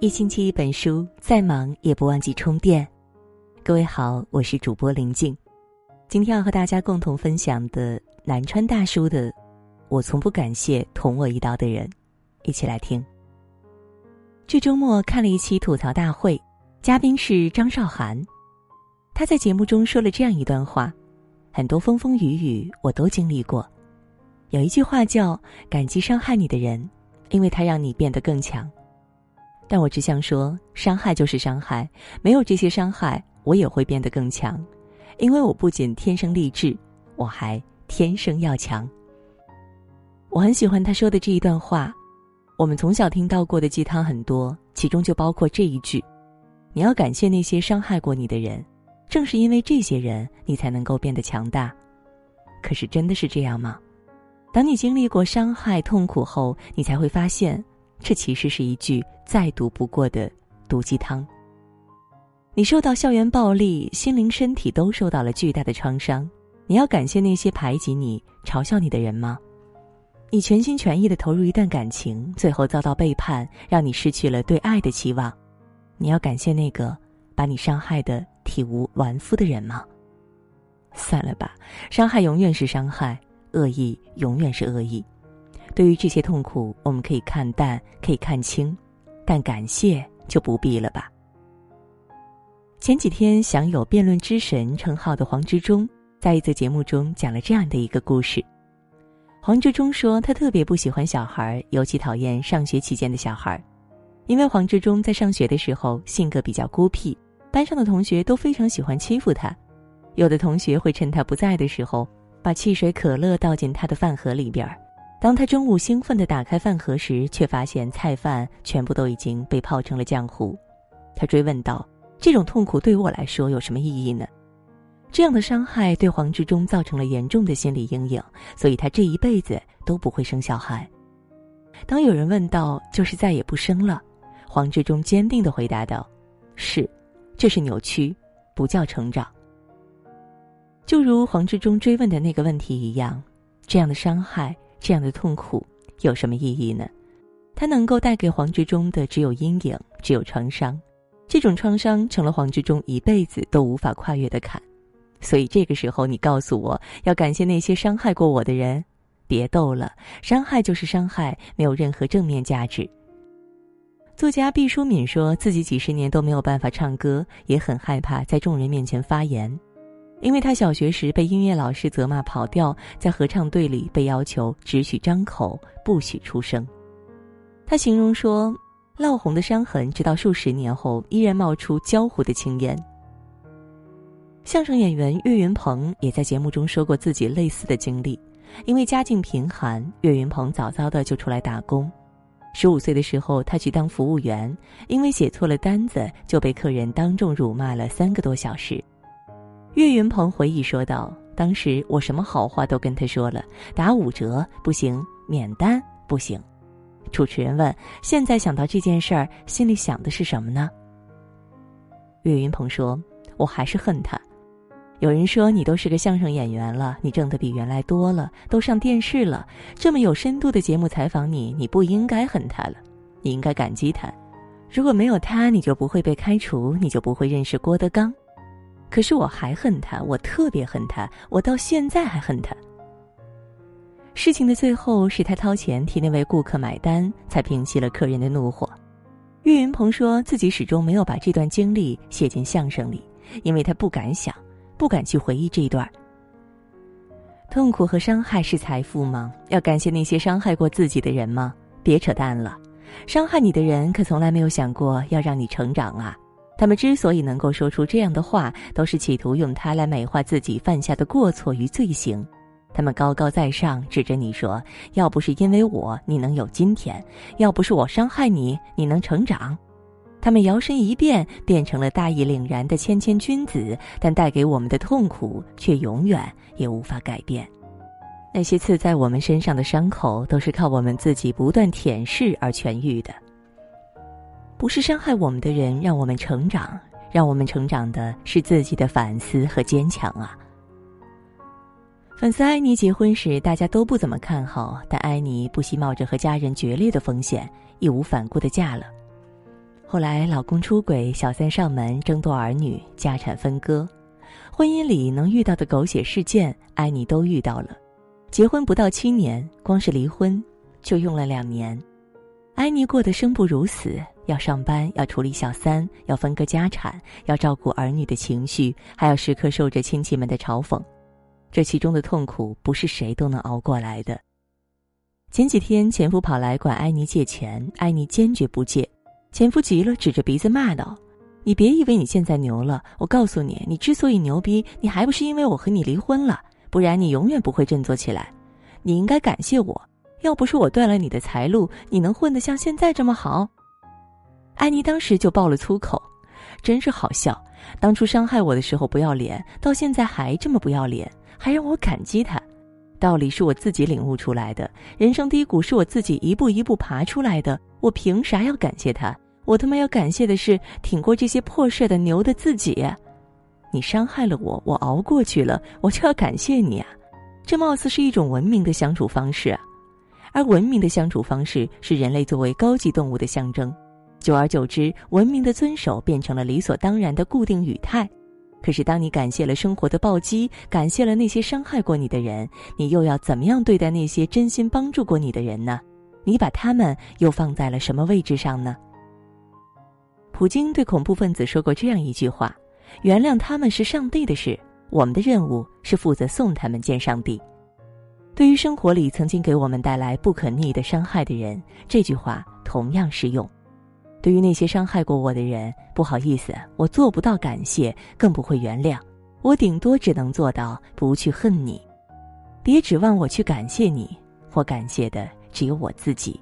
一星期一本书，再忙也不忘记充电。各位好，我是主播林静，今天要和大家共同分享的南川大叔的《我从不感谢捅我一刀的人》，一起来听。这周末看了一期吐槽大会，嘉宾是张韶涵，他在节目中说了这样一段话：很多风风雨雨我都经历过，有一句话叫“感激伤害你的人”。因为他让你变得更强，但我只想说，伤害就是伤害，没有这些伤害，我也会变得更强，因为我不仅天生丽质，我还天生要强。我很喜欢他说的这一段话，我们从小听到过的鸡汤很多，其中就包括这一句：你要感谢那些伤害过你的人，正是因为这些人，你才能够变得强大。可是真的是这样吗？当你经历过伤害、痛苦后，你才会发现，这其实是一句再毒不过的毒鸡汤。你受到校园暴力，心灵、身体都受到了巨大的创伤。你要感谢那些排挤你、嘲笑你的人吗？你全心全意的投入一段感情，最后遭到背叛，让你失去了对爱的期望。你要感谢那个把你伤害的体无完肤的人吗？算了吧，伤害永远是伤害。恶意永远是恶意，对于这些痛苦，我们可以看淡，可以看清，但感谢就不必了吧。前几天享有辩论之神称号的黄执中，在一则节目中讲了这样的一个故事。黄执中说，他特别不喜欢小孩，尤其讨厌上学期间的小孩，因为黄执中在上学的时候性格比较孤僻，班上的同学都非常喜欢欺负他，有的同学会趁他不在的时候。把汽水、可乐倒进他的饭盒里边儿。当他中午兴奋地打开饭盒时，却发现菜饭全部都已经被泡成了浆糊。他追问道：“这种痛苦对我来说有什么意义呢？”这样的伤害对黄志忠造成了严重的心理阴影，所以他这一辈子都不会生小孩。当有人问到：“就是再也不生了？”黄志忠坚定地回答道：“是，这是扭曲，不叫成长。”就如黄志忠追问的那个问题一样，这样的伤害，这样的痛苦，有什么意义呢？它能够带给黄志忠的只有阴影，只有创伤。这种创伤成了黄志忠一辈子都无法跨越的坎。所以这个时候，你告诉我要感谢那些伤害过我的人，别逗了，伤害就是伤害，没有任何正面价值。作家毕淑敏说自己几十年都没有办法唱歌，也很害怕在众人面前发言。因为他小学时被音乐老师责骂跑调，在合唱队里被要求只许张口，不许出声。他形容说，烙红的伤痕，直到数十年后依然冒出焦糊的青烟。相声演员岳云鹏也在节目中说过自己类似的经历，因为家境贫寒，岳云鹏早早的就出来打工。十五岁的时候，他去当服务员，因为写错了单子，就被客人当众辱骂了三个多小时。岳云鹏回忆说道：“当时我什么好话都跟他说了，打五折不行，免单不行。”主持人问：“现在想到这件事儿，心里想的是什么呢？”岳云鹏说：“我还是恨他。有人说你都是个相声演员了，你挣的比原来多了，都上电视了，这么有深度的节目采访你，你不应该恨他了，你应该感激他。如果没有他，你就不会被开除，你就不会认识郭德纲。”可是我还恨他，我特别恨他，我到现在还恨他。事情的最后是他掏钱替那位顾客买单，才平息了客人的怒火。岳云鹏说自己始终没有把这段经历写进相声里，因为他不敢想，不敢去回忆这一段。痛苦和伤害是财富吗？要感谢那些伤害过自己的人吗？别扯淡了，伤害你的人可从来没有想过要让你成长啊。他们之所以能够说出这样的话，都是企图用它来美化自己犯下的过错与罪行。他们高高在上，指着你说：“要不是因为我，你能有今天；要不是我伤害你，你能成长。”他们摇身一变，变成了大义凛然的谦谦君子，但带给我们的痛苦却永远也无法改变。那些刺在我们身上的伤口，都是靠我们自己不断舔舐而痊愈的。不是伤害我们的人让我们成长，让我们成长的是自己的反思和坚强啊。粉丝艾妮结婚时，大家都不怎么看好，但艾妮不惜冒着和家人决裂的风险，义无反顾的嫁了。后来老公出轨，小三上门，争夺儿女，家产分割，婚姻里能遇到的狗血事件，安妮都遇到了。结婚不到七年，光是离婚就用了两年。安妮过得生不如死，要上班，要处理小三，要分割家产，要照顾儿女的情绪，还要时刻受着亲戚们的嘲讽。这其中的痛苦，不是谁都能熬过来的。前几天，前夫跑来管安妮借钱，安妮坚决不借。前夫急了，指着鼻子骂道：“你别以为你现在牛了，我告诉你，你之所以牛逼，你还不是因为我和你离婚了，不然你永远不会振作起来。你应该感谢我。”要不是我断了你的财路，你能混得像现在这么好？安妮当时就爆了粗口，真是好笑。当初伤害我的时候不要脸，到现在还这么不要脸，还让我感激他。道理是我自己领悟出来的，人生低谷是我自己一步一步爬出来的，我凭啥要感谢他？我他妈要感谢的是挺过这些破事的牛的自己。你伤害了我，我熬过去了，我就要感谢你啊！这貌似是一种文明的相处方式。而文明的相处方式是人类作为高级动物的象征，久而久之，文明的遵守变成了理所当然的固定语态。可是，当你感谢了生活的暴击，感谢了那些伤害过你的人，你又要怎么样对待那些真心帮助过你的人呢？你把他们又放在了什么位置上呢？普京对恐怖分子说过这样一句话：“原谅他们是上帝的事，我们的任务是负责送他们见上帝。”对于生活里曾经给我们带来不可逆的伤害的人，这句话同样适用。对于那些伤害过我的人，不好意思，我做不到感谢，更不会原谅。我顶多只能做到不去恨你。别指望我去感谢你，我感谢的只有我自己。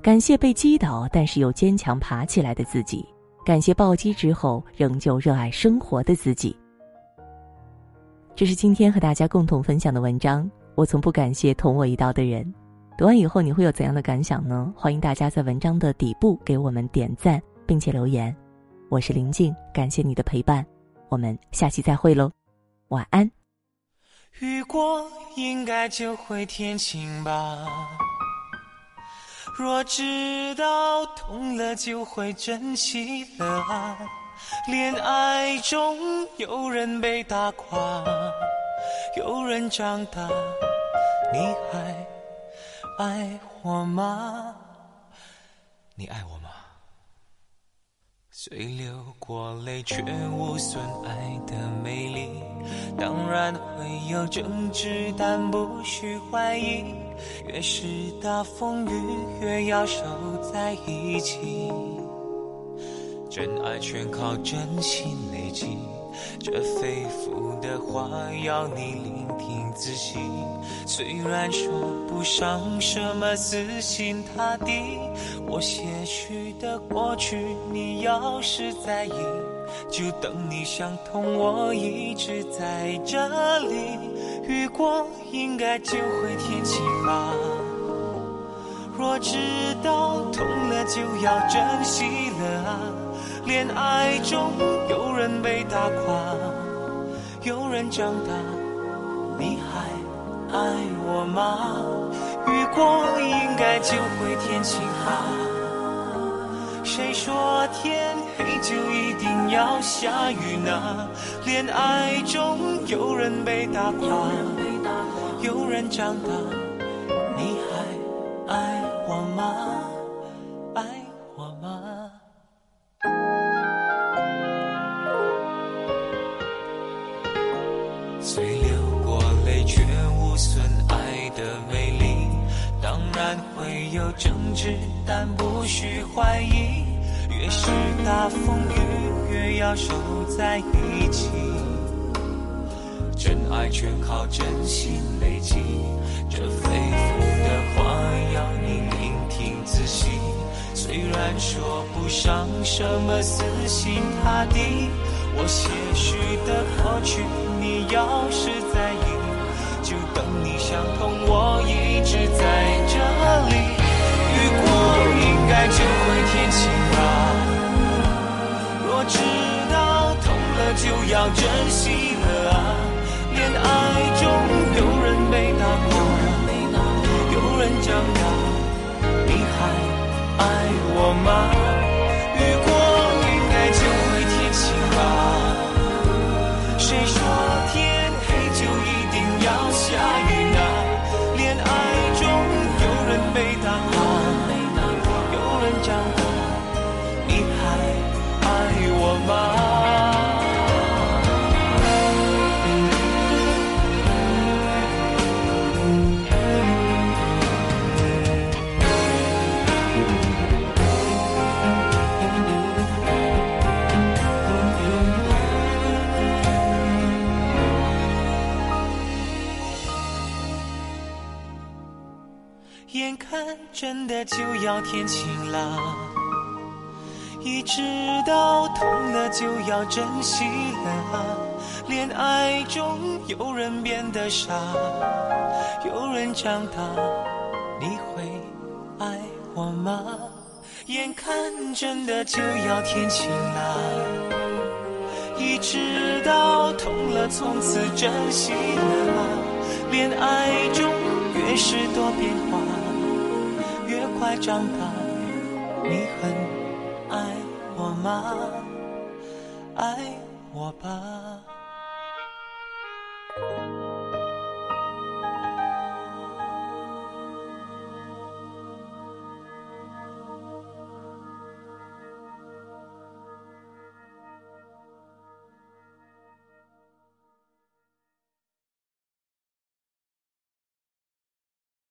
感谢被击倒但是又坚强爬起来的自己，感谢暴击之后仍旧热爱生活的自己。这是今天和大家共同分享的文章。我从不感谢捅我一刀的人。读完以后你会有怎样的感想呢？欢迎大家在文章的底部给我们点赞，并且留言。我是林静，感谢你的陪伴，我们下期再会喽，晚安。雨过应该就会天晴吧？若知道痛了就会珍惜了啊！恋爱中有人被打垮，有人长大。你还爱我吗？你爱我吗？虽流过泪，却无损爱的美丽。当然会有争执，但不需怀疑。越是大风雨，越要守在一起。真爱全靠真心累积。这肺腑的话要你聆听仔细，虽然说不上什么死心塌地，我些许的过去，你要是在意，就等你想通，我一直在这里。雨过应该就会天晴吧？若知道痛了就要珍惜了啊。恋爱中有人被打垮，有人长大，你还爱我吗？雨过应该就会天晴吧？谁说天黑就一定要下雨呢？恋爱中有人被打垮，有人长大，虽流过泪，却无损爱的美丽。当然会有争执，但不需怀疑。越是大风雨，越要守在一起。真爱全靠真心累积。这肺腑的话要你聆听仔细。虽然说不上什么死心塌地，我些许的过去。你要是在意，就等你想通。我一直在这里，雨过应该就会天晴吧。若知道痛了就要珍惜眼看真的就要天晴了，一直到痛了就要珍惜了啊。恋爱中有人变得傻，有人长大，你会爱我吗？眼看真的就要天晴了，一直到痛了，从此珍惜了。恋爱中越是多变化，快长大。你很爱我吗？爱我吧。